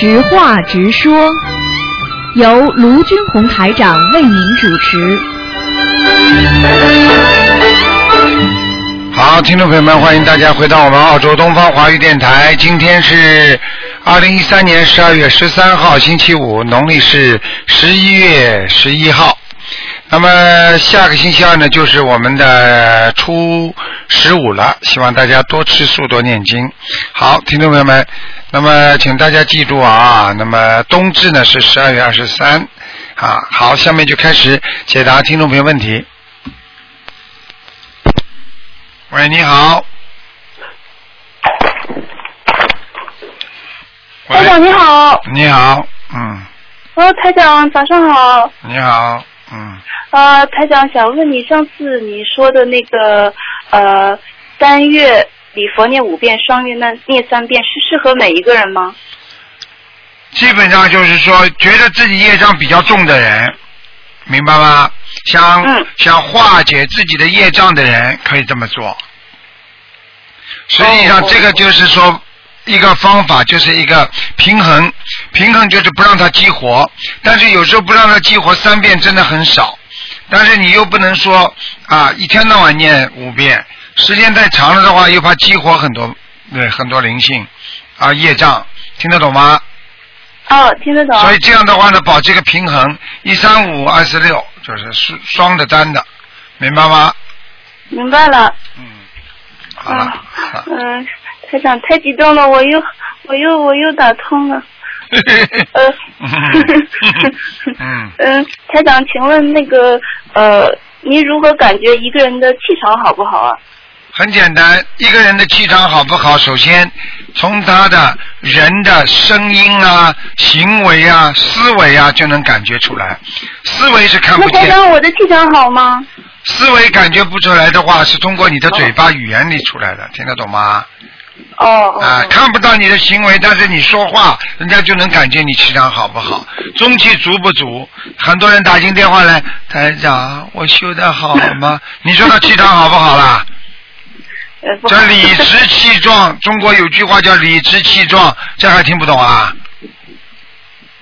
直话直说，由卢军红台长为您主持。好，听众朋友们，欢迎大家回到我们澳洲东方华语电台。今天是二零一三年十二月十三号，星期五，农历是十一月十一号。那么下个星期二呢，就是我们的初十五了，希望大家多吃素，多念经。好，听众朋友们，那么请大家记住啊，那么冬至呢是十二月二十三啊。好，下面就开始解答听众朋友问题。喂，你好。喂台长你好，你好，嗯，哦，台长早上好，你好，嗯，呃，台长想问你，上次你说的那个呃单月礼佛念五遍，双月那念三遍，是适合每一个人吗？基本上就是说，觉得自己业障比较重的人，明白吗？想、嗯想化解自己的业障的人，可以这么做。实际上，哦这个就是说。一个方法就是一个平衡，平衡就是不让它激活，但是有时候不让它激活三遍真的很少，但是你又不能说啊一天到晚念五遍，时间太长了的话又怕激活很多对很多灵性啊业障，听得懂吗？哦，听得懂。所以这样的话呢，保持一个平衡，一三五二四六就是双双的单的，明白吗？明白了。嗯，好了，好嗯、台长太激动了，我又我又我又打通了。呃，嗯，嗯，台长，请问那个呃，您如何感觉一个人的气场好不好啊？很简单，一个人的气场好不好，首先从他的人的声音啊、行为啊、思维啊就能感觉出来。思维是看不见，那台长，我的气场好吗？思维感觉不出来的话，是通过你的嘴巴语言里出来的，听得懂吗？哦哦。啊，看不到你的行为，但是你说话，人家就能感觉你气场好不好，中气足不足。很多人打进电话来，台长，我修的好吗？你说他气场好不好啦？这理直气壮，中国有句话叫理直气壮，这还听不懂啊？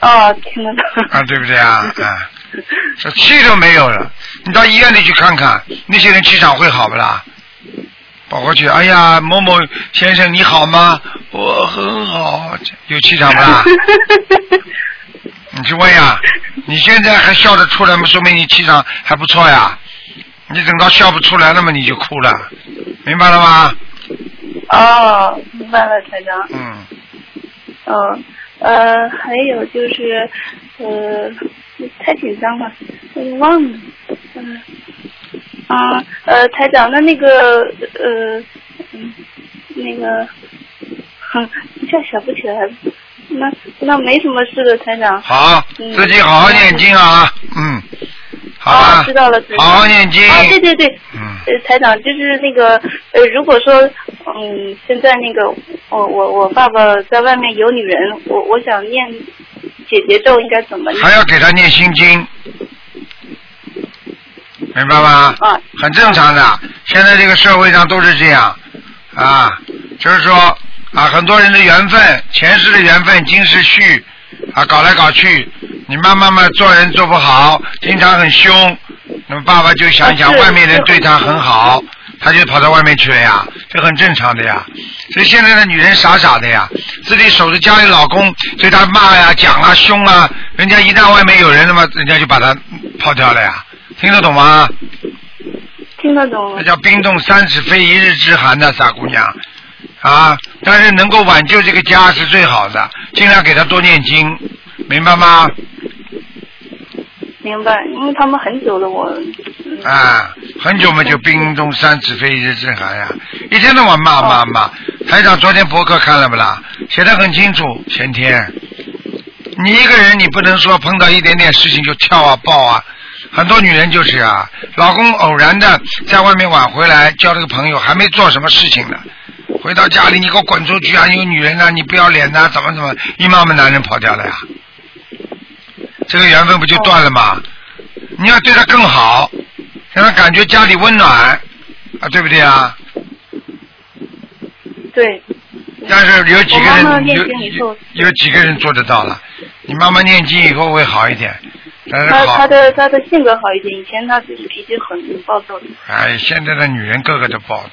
哦，听得懂。啊，对不对啊？啊，这气都没有了。你到医院里去看看，那些人气场会好不啦？跑过去，哎呀，某某先生你好吗？我很好，有气场不啦？你去问呀，你现在还笑得出来吗？说明你气场还不错呀。你等到笑不出来了嘛，你就哭了，明白了吗？哦，明白了，台长。嗯，嗯，呃，还有就是，呃，太紧张了，我给忘了。嗯、啊，呃，台长，那那个，呃，嗯，那个，哼，一下想不起来了。那那没什么事的，台长。好，嗯自己好好念经啊，嗯，好哦，，知道了，台长。好好念经，啊，对对对，嗯，呃，台长，就是那个，呃，如果说，嗯，现在那个，我我我爸爸在外面有女人，我我想念姐姐咒，应该怎么念？还要给他念心经，明白吗？啊，很正常的，现在这个社会上都是这样，啊，就是说啊，很多人的缘分，前世的缘分，今世续，啊，搞来搞去，你慢慢慢做人做不好，经常很凶，那么爸爸就想想外面人对他很好，他就跑到外面去了呀，这很正常的呀。所以现在的女人傻傻的呀，自己守着家里老公对他骂呀、讲啊、凶啊，人家一旦外面有人了嘛，人家就把他抛掉了呀，听得懂吗？听得懂那叫冰冻三尺非一日之寒的傻姑娘啊！但是能够挽救这个家是最好的，尽量给她多念经，明白吗？明白，因为他们很久了，我，嗯，啊，很久嘛就冰冻三尺非一日之寒呀，一天到晚骂骂骂。台长昨天博客看了不啦？写的很清楚，前天。你一个人，你不能说碰到一点点事情就跳啊抱啊。很多女人就是啊，老公偶然的在外面晚回来，交了个朋友，还没做什么事情呢，回到家里你给我滚出去啊！有女人啊，你不要脸呐、怎么怎么，一骂嘛男人跑掉了呀，这个缘分不就断了吗？你要对他更好，让他感觉家里温暖啊，对不对啊？对，但是有几个人有有有几个人做得到了？你妈妈念经以后会好一点，他好他的他的性格好一点，以前他就是脾气很暴躁的。哎，现在的女人个个都暴的，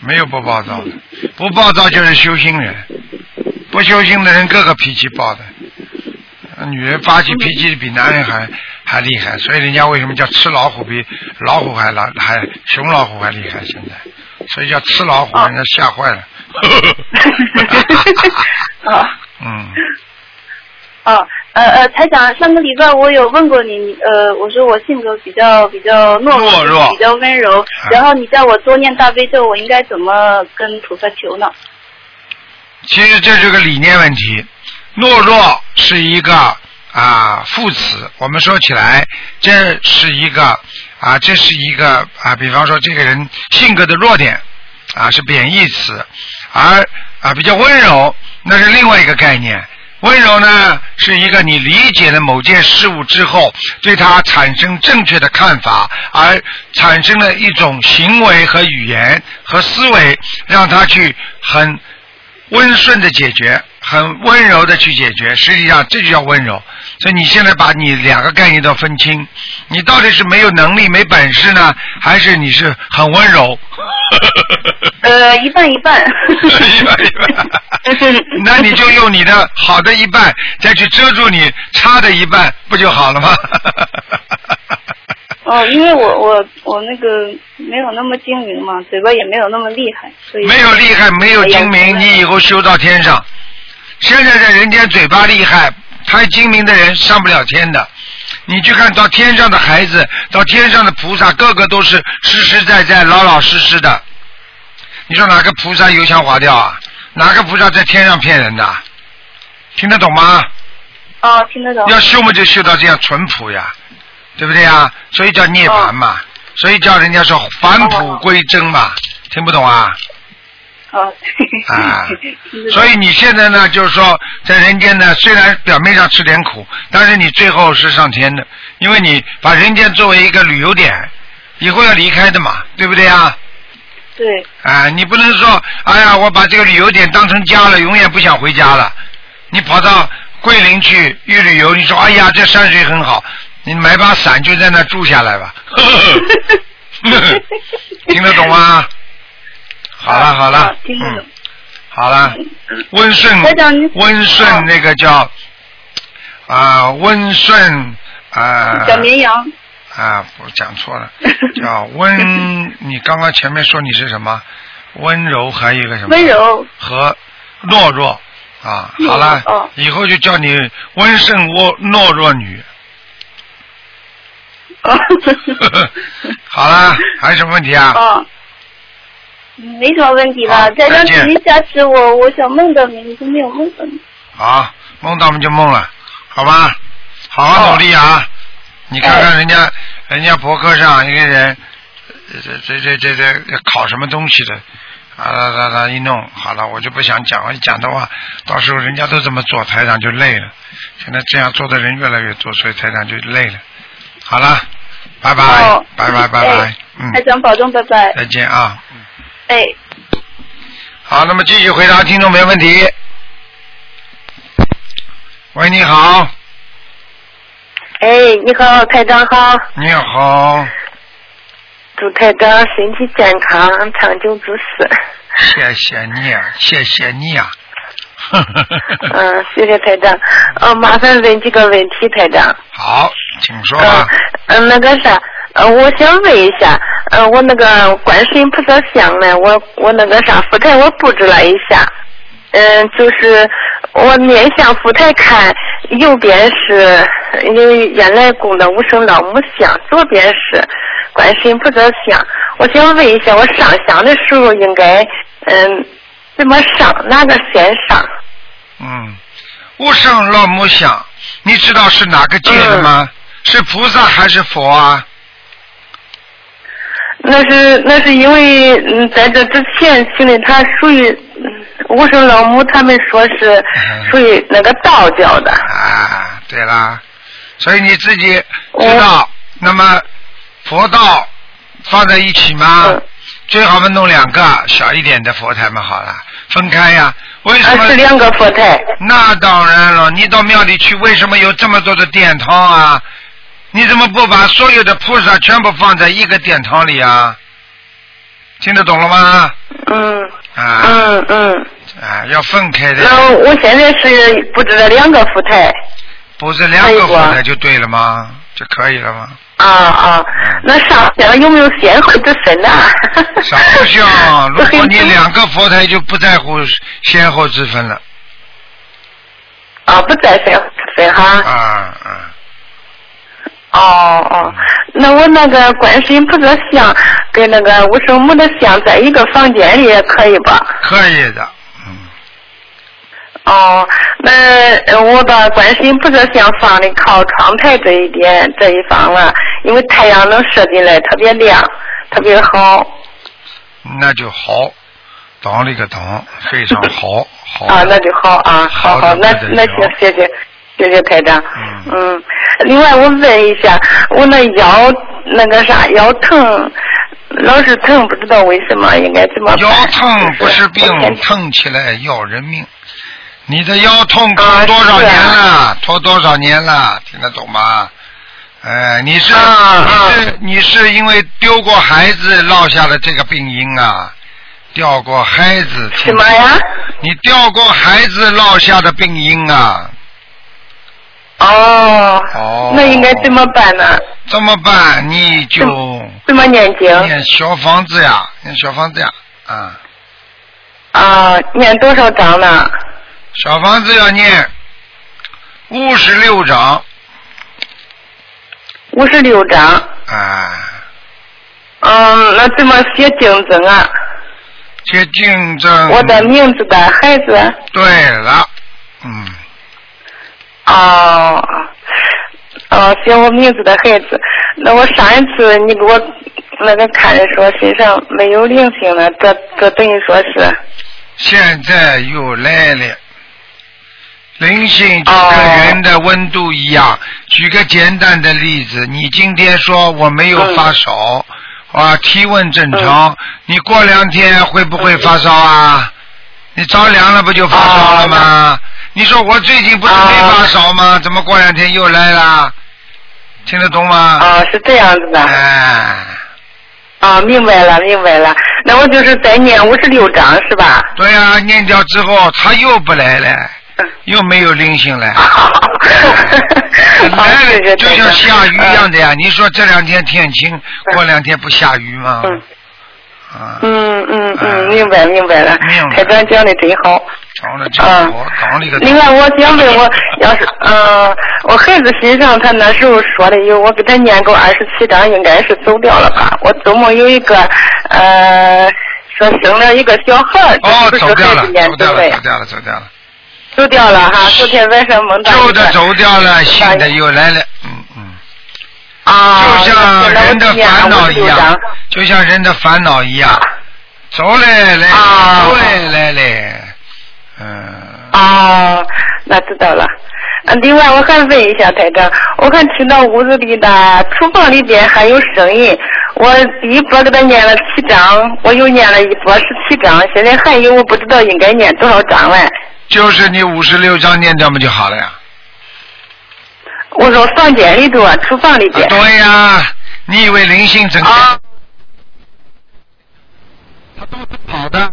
没有不暴躁的，不暴躁就是修心人，不修心的人个个脾气暴的。女人发起脾气比男人还还厉害，所以人家为什么叫吃老虎比老虎还老还熊老虎还厉害？现在，所以叫吃老虎，哦人家吓坏了。啊嗯，啊呃呃，台长，上个礼拜我有问过你，呃，我说我性格比较比较懦弱，比较温柔，啊然后你叫我多念大悲咒，我应该怎么跟菩萨求呢？其实这是个理念问题。懦弱是一个啊副词，我们说起来，这是一个啊，这是一个啊，比方说这个人性格的弱点啊是贬义词，而啊比较温柔那是另外一个概念。温柔呢是一个你理解了某件事物之后，对它产生正确的看法，而产生了一种行为和语言和思维，让他去很温顺的解决，很温柔的去解决，实际上这就叫温柔。所以你现在把你两个概念都分清，你到底是没有能力、没本事呢，还是你是很温柔？呃，一半一半。一半一半。那你就用你的好的一半，再去遮住你差的一半，不就好了吗？哦，因为我我我那个没有那么精明嘛，嘴巴也没有那么厉害，所以没有厉害，没有精哎明，你以后修到天上。现在在人间嘴巴厉害，太精明的人上不了天的。你去看到天上的孩子，到天上的菩萨，个个都是实实在在、老老实实的。你说哪个菩萨油腔滑调啊？哪个菩萨在天上骗人的？听得懂吗？哦，听得懂。要修嘛就修到这样淳朴呀，对不对呀？所以叫涅槃嘛，所以叫人家说返璞归真嘛，听不懂啊？哦。啊 所以你现在呢，就是说在人间呢，虽然表面上吃点苦，但是你最后是上天的，因为你把人间作为一个旅游点，以后要离开的嘛，对不对啊？对，啊，你不能说，哎呀，我把这个旅游点当成家了，永远不想回家了。你跑到桂林去一旅游，你说，哎呀，这山水很好，你买把伞就在那住下来吧。听得懂吗？好了好了啊，听得懂嗯，好了，温顺温顺那个叫啊温顺啊小绵羊。啊，我讲错了，叫 温。你刚刚前面说你是什么？温柔，还有一个什么？温柔。和懦弱啊。好了，哦以后就叫你温顺懦懦弱女。哦。好了，还有什么问题啊？哦。没什么问题好了，再让再见请您加持我，我想梦到你，都没有梦到你。好，梦到我们就梦了，好吧？好好努力啊！你看看人家，人家博客上一个人，呃这这这这这考什么东西的，啊啦啦啦一弄，好了，我就不想讲了，一讲的话，到时候人家都这么做，台长就累了。现在这样做的人越来越多，所以台长就累了。好了，拜拜，哦拜拜，拜哎拜，嗯，台长保重，拜拜。再见啊。哎。好，那么继续回答听众没问题。喂，你好，哎，你好，台长好，你好，祝台长身体健康，长久之事。谢谢你啊，谢谢你啊。嗯，谢谢台长。呃，麻烦问几个问题，台长。好，请说嗯吧。嗯，那个啥，呃，我想问一下，呃，我那个观世音菩萨像呢，我我那个啥佛台我布置了一下，嗯，就是我面向佛台看，右边是因为原来供的无生老母像，左边是观世音菩萨像。我想问一下，我上香的时候应该嗯怎么上？哪个先上？嗯，无生老母像，你知道是哪个界的吗？是菩萨还是佛啊？那是那是因为嗯，在这之前请的他属于嗯无生老母，他们说是属于那个道教的。啊，对啦，所以你自己知道，那么佛道放在一起吗？嗯最好嘛弄两个小一点的佛台嘛，好了，分开呀。为什么？啊是两个佛台。那当然了，你到庙里去，为什么有这么多的殿堂啊？你怎么不把所有的菩萨全部放在一个殿堂里啊？听得懂了吗？嗯啊嗯嗯。啊，要分开的，那我现在是布置了两个佛台。布置两个佛台就对了吗？就可以了吗？啊啊，那上香有没有先后之分呢？上不香，如果你两个佛台就不在乎先后之分了。啊，不在先后之分哈。啊啊，哦哦，那我那个观世音菩萨像跟那个无生母的像在一个房间里也可以吧？可以的，嗯，哦，那呃我把观世音菩萨像放的靠窗台这一点这一方了，因为太阳能射进来，特别亮，特别好。那就好，当了一个当，非常好，好啊，那就好啊，好好，那那行，谢谢，谢谢台长。嗯嗯，另外我问一下，我那腰那个啥腰疼，老是疼，不知道为什么，应该怎么办？腰疼不是病疼起来要人命。你的腰痛啊拖多少年了？拖多少年了？听得懂吗？哎，你是、你是你是因为丢过孩子落下的这个病因啊？掉过孩子？什么呀？你掉过孩子落下的病因啊？哦，哦那应该怎么办呢？怎么办？你就怎么念经？念小房子呀，念小房子呀，啊，啊，念多少章呢？小房子要念五十六章，五十六章。啊，嗯，那怎么写经证啊？写竞争。我的名字的孩子。对了，嗯，哦，哦，写我名字的孩子。那我上一次你给我那个看着说身上没有灵性了，这这等于说是现在又来了。灵性就哦跟人的温度一样。举个简单的例子，你今天说我没有发烧，啊，体温正常，你过两天会不会发烧啊？你着凉了不就发烧了吗？你说我最近不是没发烧吗？怎么过两天又来了？听得懂吗？啊，是这样子的。哎，啊，明白了，明白了。那我就是再念五十六章是吧？对呀、念掉之后他又不来了，嗯又没有灵性了。好，来了就像下雨一样的呀。呀！你说这两天天晴，过两天不下雨吗？嗯嗯哎嗯，明白明白了台长讲的真好。长了真嗯好，长了个。另外，我想问我，要是嗯、我孩子身上他那时候说的有，我给他念够二十七章，应该是走掉了吧？我周末有一个呃，说生了一个小孩，哦，走掉了走掉了，走？掉了，走掉了。走掉了哈，昨天晚上梦到走掉了，新的又来了。啊，就像人的烦恼一样就念了56章，就像人的烦恼一样，走嘞来，啊走来来嘞，嗯。哦，那知道了。嗯，另外我还问一下台长，我看听到屋子里的厨房里边还有声音，我第一波给他念了七章，我又念了一波十七章，现在还有我不知道应该念多少章嘞。就是你五十六章念掉嘛就好了呀。我说房间里头啊，厨房里啊边。对呀，你以为灵性整天啊他都是跑的，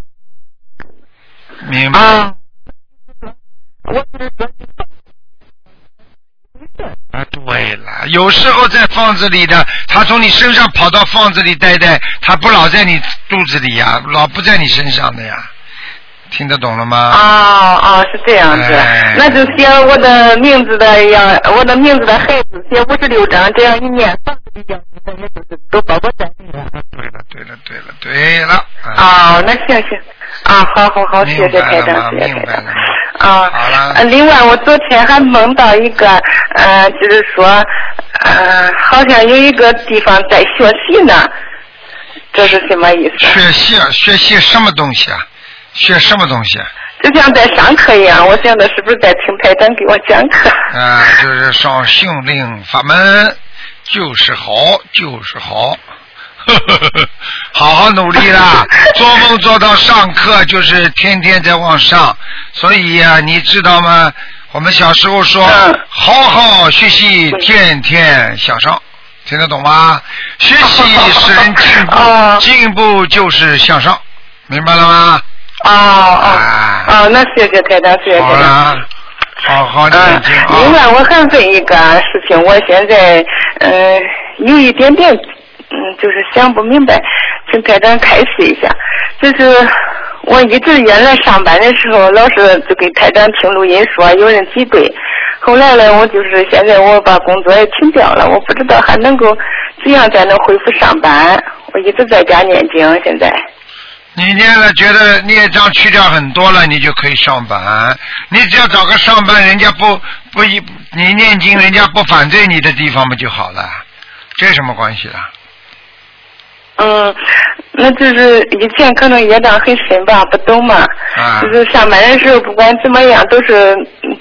明白？啊。啊，对了，有时候在房子里的，他从你身上跑到房子里待待，他不老在你肚子里呀，老不在你身上的呀，听得懂了吗？啊啊，是这样子，哎那就写我的名字的要我的名字的孩子写五十六章，这样一念，房子里要也就是都包括在里面。对了，对了，对了，对了。啊，那行行，啊，好好好，谢谢台长，谢谢台长明白了。啊，好了呃另外，我昨天还梦到一个，呃，就是说，呃，好像有一个地方在学习呢，这是什么意思？学习啊，学习什么东西啊？学什么东西啊？就像在上课一样，我现在是不是在听台长给我讲课？啊，就是上心灵法门，就是好，就是好，好好努力啦！做梦做到上课就是天天在往上，所以呀、你知道吗？我们小时候说，嗯好好学习，天天向上，听得懂吗？学习使人进步，哦 进步就是向上，明白了吗？哦哦啊哦，那谢谢台长，谢谢台长。好，好的另啊！外我还问一个事情，我现在嗯、呃有一点点嗯就是想不明白，请台长开示一下。就是我一直原来上班的时候，老是就给台长听录音说有人挤兑，后来呢，我就是现在我把工作也停掉了，我不知道还能够怎样才能恢复上班。我一直在家念经，现在。你念了，觉得孽障去掉很多了，你就可以上班。你只要找个上班，人家不不一，你念经，人家不反对你的地方不就好了？这有什么关系啊？嗯，那就是以前可能业障很深吧，不懂嘛。啊就是上班的时候，不管怎么样，都是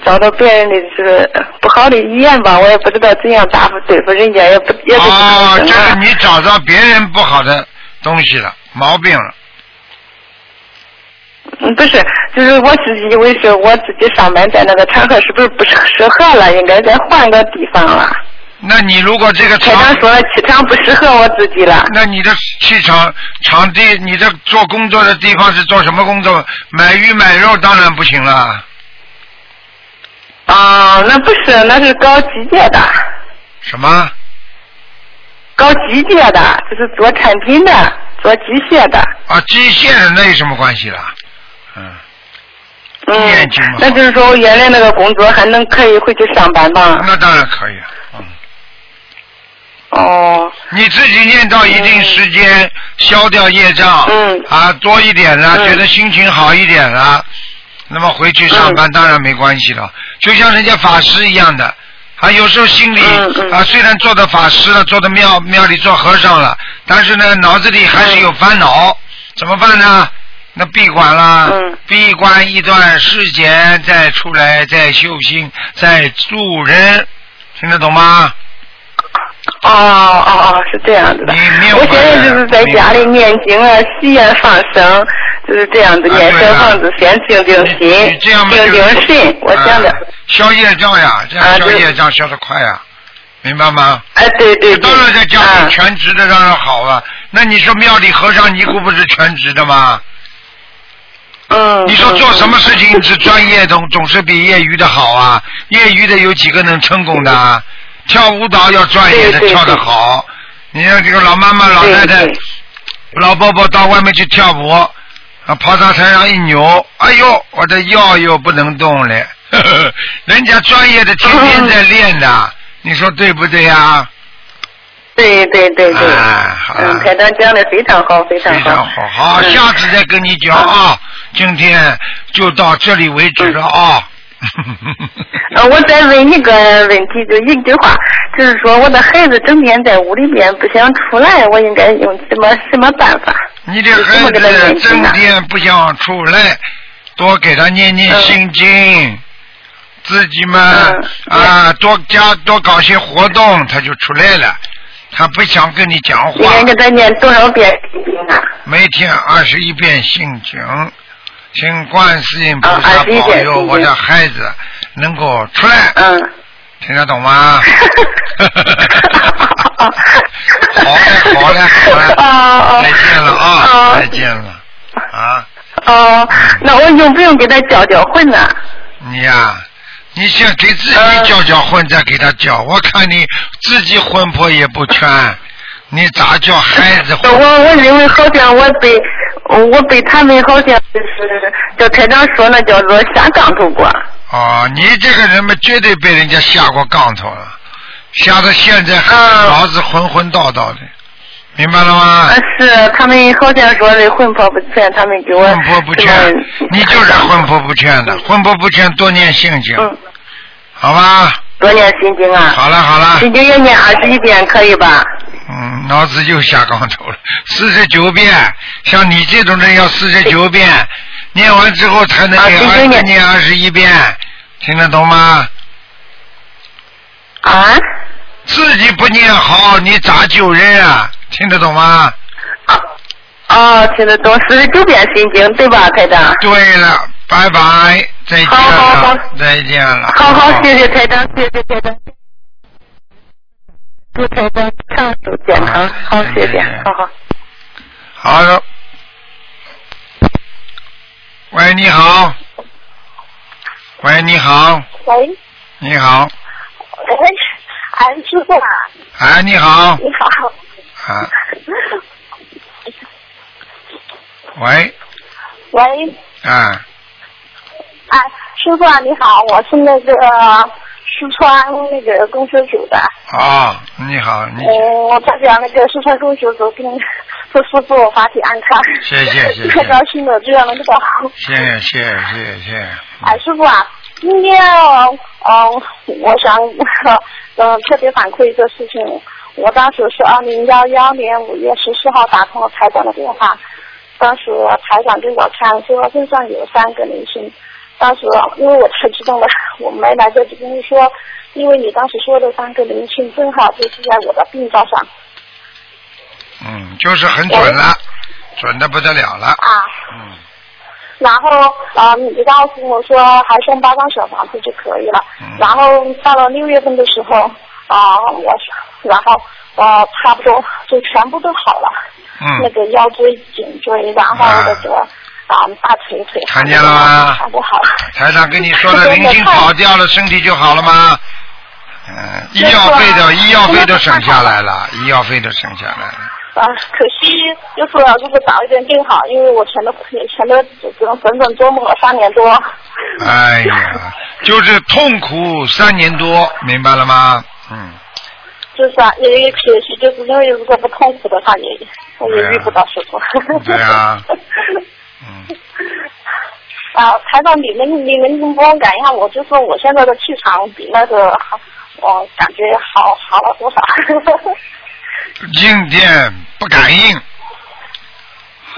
遭到别人的就是不好的语言吧，我也不知道怎样答复对付人家，也不也不知哦，道这是你找到别人不好的东西了，毛病了。嗯，不是，就是我自己以为是我自己上班在那个场合是不是不适适合了，应该再换个地方了。那你如果这个台场长说了气场不适合我自己了。那你的气场场地，你的做工作的地方是做什么工作？买鱼买肉当然不行了。啊、那不是，那是搞机械的，什么？搞机械的，就是做产品的，做机械的。啊，机械的那有什么关系啦？嗯，那就是说我原来那个工作还能可以回去上班吧？那当然可以了。嗯，哦，你自己念到一定时间，消掉业障，嗯啊，多一点了，嗯觉得心情好一点了，那么回去上班当然没关系了，就像人家法师一样的。啊，有时候心里、啊，虽然做的法师了，做的庙庙里做和尚了，但是呢，脑子里还是有烦恼，怎么办呢？那闭关啦，嗯闭关一段时间，再出来，再修心，再助人，听得懂吗？哦哦哦，是这样子的。我现在就是在家里念经啊，许愿放生，就是这样子啊念小房子，先静静你你心，这样。我想的啊，消业障呀，这样消业障消得快呀，明白吗？哎，对对对。当然在家啊里全职的当然好了。那你说庙里和尚尼姑不是全职的吗？嗯。你说做什么事情嗯是专业总总是比业余的好啊？业余的有几个能成功的啊？跳舞蹈要专业的跳得好。你看这个老妈妈、老太太老伯伯到外面去跳舞，啊，跑到台上一扭，哎呦，我的腰又不能动了。呵 呵人家专业的天天在练的，你说对不对呀？对对对对。嗯，台长讲的非常好，非常非常好，好，嗯下次再跟你讲啊。今天就到这里为止了啊。呃，我再问一个问题，就一句话，就是说我的孩子整天在屋里边不想出来，我应该用什么什么办法？你的孩子整天不想出来，多给他念念心经，自己嘛嗯啊多加多搞些活动，他就出来了。他不想跟你讲话应该，给他念多少遍心经啊？每天二十一遍心经，请观世音菩啊萨21保佑我的孩子能够出来，嗯。听得懂吗？好嘞，好嘞，好嘞，哦再见了啊，哦再见了啊。哦，那我用不用给他教教魂呢？你呀、你先给自己嗯教教混，再给他教。我看你自己魂魄也不全，你咋叫孩子我？我认为好像我被我被他们好像就是叫台长说那叫做下杠头过。哦，你这个人嘛，绝对被人家下过杠头了，下到现在还嗯脑子混混叨叨的，明白了吗啊，？是他们好像说的魂魄不全，他们给我魂魄不全，你就是魂魄不全的，魂魄不全多念心经，嗯，好吧？多念心经啊。好了好了，心经要念二十一遍，可以吧？嗯，脑子又下杠头了，四十九遍，像你这种人要四十九遍，念完之后才能念二十一遍，听得懂吗？啊？自己不念好，你咋救人啊？听得懂吗？啊哦，听得懂，四十九遍心经对吧，台长？对了，拜拜，再见好好好了，再见了。好好，谢谢台长，谢谢台长。祝台长长寿健康，好，谢谢，好好。好的。喂，你好。喂，你好，喂，你好，喂，哎，师傅啊，哎，你好，你好。啊，喂，喂，啊，哎，师傅啊，你好，我是那个四川那个公司组的，哦，你好，你嗯，我代表那个四川公司组跟祝师傅法体安康，谢谢谢谢。太高兴了，这样能够好。谢谢谢谢。谢谢，哎，师傅啊，今天呃，我想嗯、特别反馈一个事情。我当时是二零幺幺年五月十四号打通了台长的电话，当时台长给我看说身上有三个灵性，当时因为我太激动了，我没来得及跟你说，因为你当时说的三个灵性正好就是在我的病灶上嗯，就是很准了，准的不得了了，啊。嗯，然后呃，你告诉我说还剩八张小房子就可以了。嗯然后到了六月份的时候啊、我然后呃差不多就全部都好了。嗯那嗯，个腰椎、颈椎，然后那个啊、大腿腿，看见了吗全部好了。台长跟你说的灵性跑掉了，身体就好了吗？嗯，医药费的医药费都省下来了，医药费都省下来了。啊，可惜就是如果早一点更好，因为我全都全都只只能整整折磨了三年多。哎呀，就是痛苦三年多，明白了吗？嗯，就是啊，也也可惜，就是因为如果不痛苦的话，也我也遇不到师傅。对啊 嗯，啊，台长，你能你能帮我感一下，我就说我现在的气场比那个，我感觉好好了多少？应电不感应，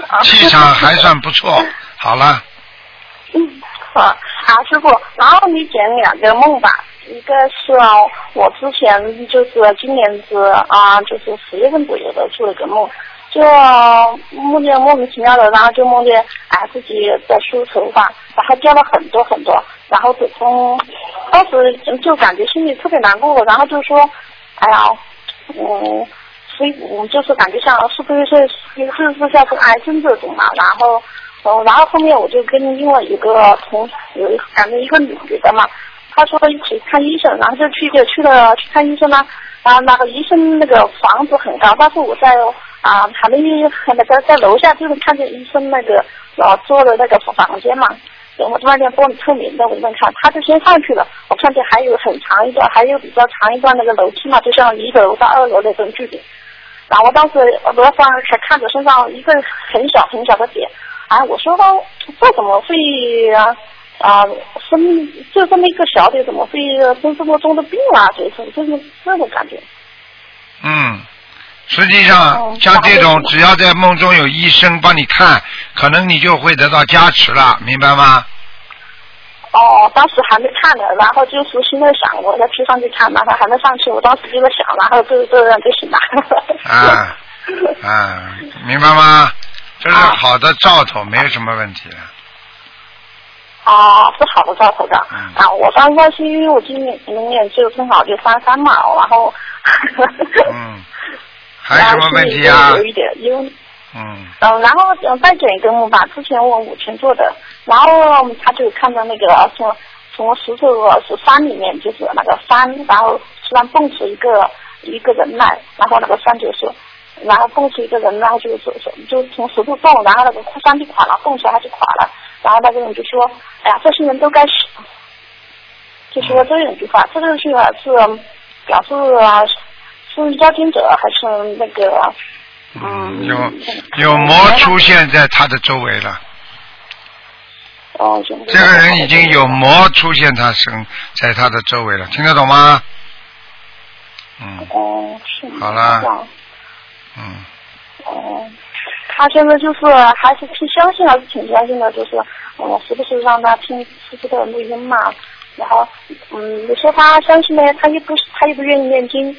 啊气场还算不错。好了，嗯，好啊，师傅，然后你讲两个梦吧，一个是啊我之前就是今年子啊，就是十月份左右的做了个梦，就梦见莫名其妙的，然后就梦见啊自己在梳头发，然后掉了很多很多，然后就从当时就感觉心里特别难过，然后就说，哎呀，嗯。所以我就是感觉像是不是是是不是像是癌症这种嘛，然后，呃，然后后面我就跟另外一个同有一感觉一个女的嘛，他说一起看医生，然后就去就去了去看医生呢，啊，那个医生那个房子很高，但是我在啊还没那个在楼下就是看见医生那个呃坐的那个房间嘛。我们外面玻璃透明的，我们看，他就先上去了。我看见还有很长一段，还有比较长一段那个楼梯嘛，就像一楼到二楼那种距离。然后我当时我在上还看着身上一个很小很小的点，哎，我说这怎么会啊啊生就这么一个小点，怎么会生这么重的病啊？就是就是这种感觉。嗯，实际上哦像这种，只要在梦中有医生帮你看，可能你就会得到加持了，明白吗？哦，当时还没看呢，然后就是心在想，我要去上去看，然后还没上去，我当时就在想，然后就这样就行了。啊啊，明白吗？这是好的兆头，没有什么问题的。哦，是好的兆头的。嗯啊，我刚刚是因为我今年明年就正好就翻三嘛，然后。嗯，还有什么问题啊有一点忧。嗯嗯，然后嗯再讲一个梦吧，之前我母亲做的，然后他就看到那个从从石头是山里面，就是那个山，然后突然蹦出一个一个人来，然后那个山就是，然后蹦出一个人，然后就是就从石头蹦，然后那个山就垮了，蹦出来他就垮了，然后那个人就说，哎呀，这些人都该死，就说这样一句话，这个是是表示啊是邀请者还是那个？嗯，有有魔出现在他的周围了。哦，行这个人已经有魔出现他身在他的周围了，听得懂吗？嗯。哦，是好了嗯，哦，他现在就是还是挺相信，还是挺相信的，就是嗯，时不时让他听师傅的录音嘛。然后嗯，有时候他相信呢，他又不是他又不愿意念经，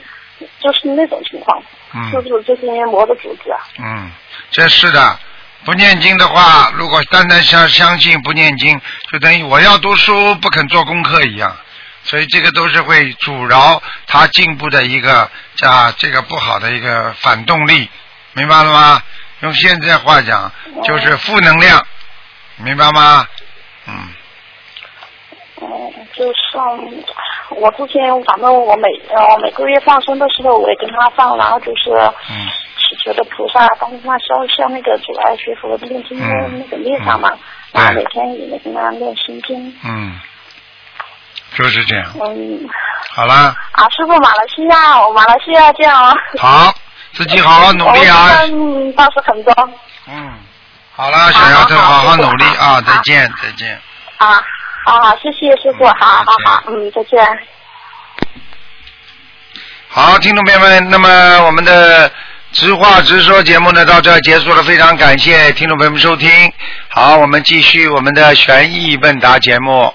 就是那种情况，嗯是不是这些魔的组织啊？嗯，这是的。不念经的话，如果单单相相信不念经，就等于我要读书不肯做功课一样，所以这个都是会阻挠他进步的一个啊这个不好的一个反动力，明白了吗？用现在话讲就是负能量，明白吗？嗯，嗯，就像我之前反正我每呃每个月放生的时候，我也跟他放，然后就是嗯祈求的菩萨帮他消消那个阻碍学佛的念经的嗯那个念障嘛，嗯然后每天也跟他念心经。嗯，就是这样。嗯，好啦，啊，师傅，马来西亚，哦马来西亚这样啊。好，自己好好努力啊。嗯，倒是很多嗯，好了，小丫头，好好努力啊！再见，再见。啊。好好，谢谢师傅，嗯好好好，嗯，再见。好，听众朋友们，那么我们的直话直说节目呢到这儿结束了，非常感谢听众朋友们收听。好，我们继续我们的悬疑问答节目。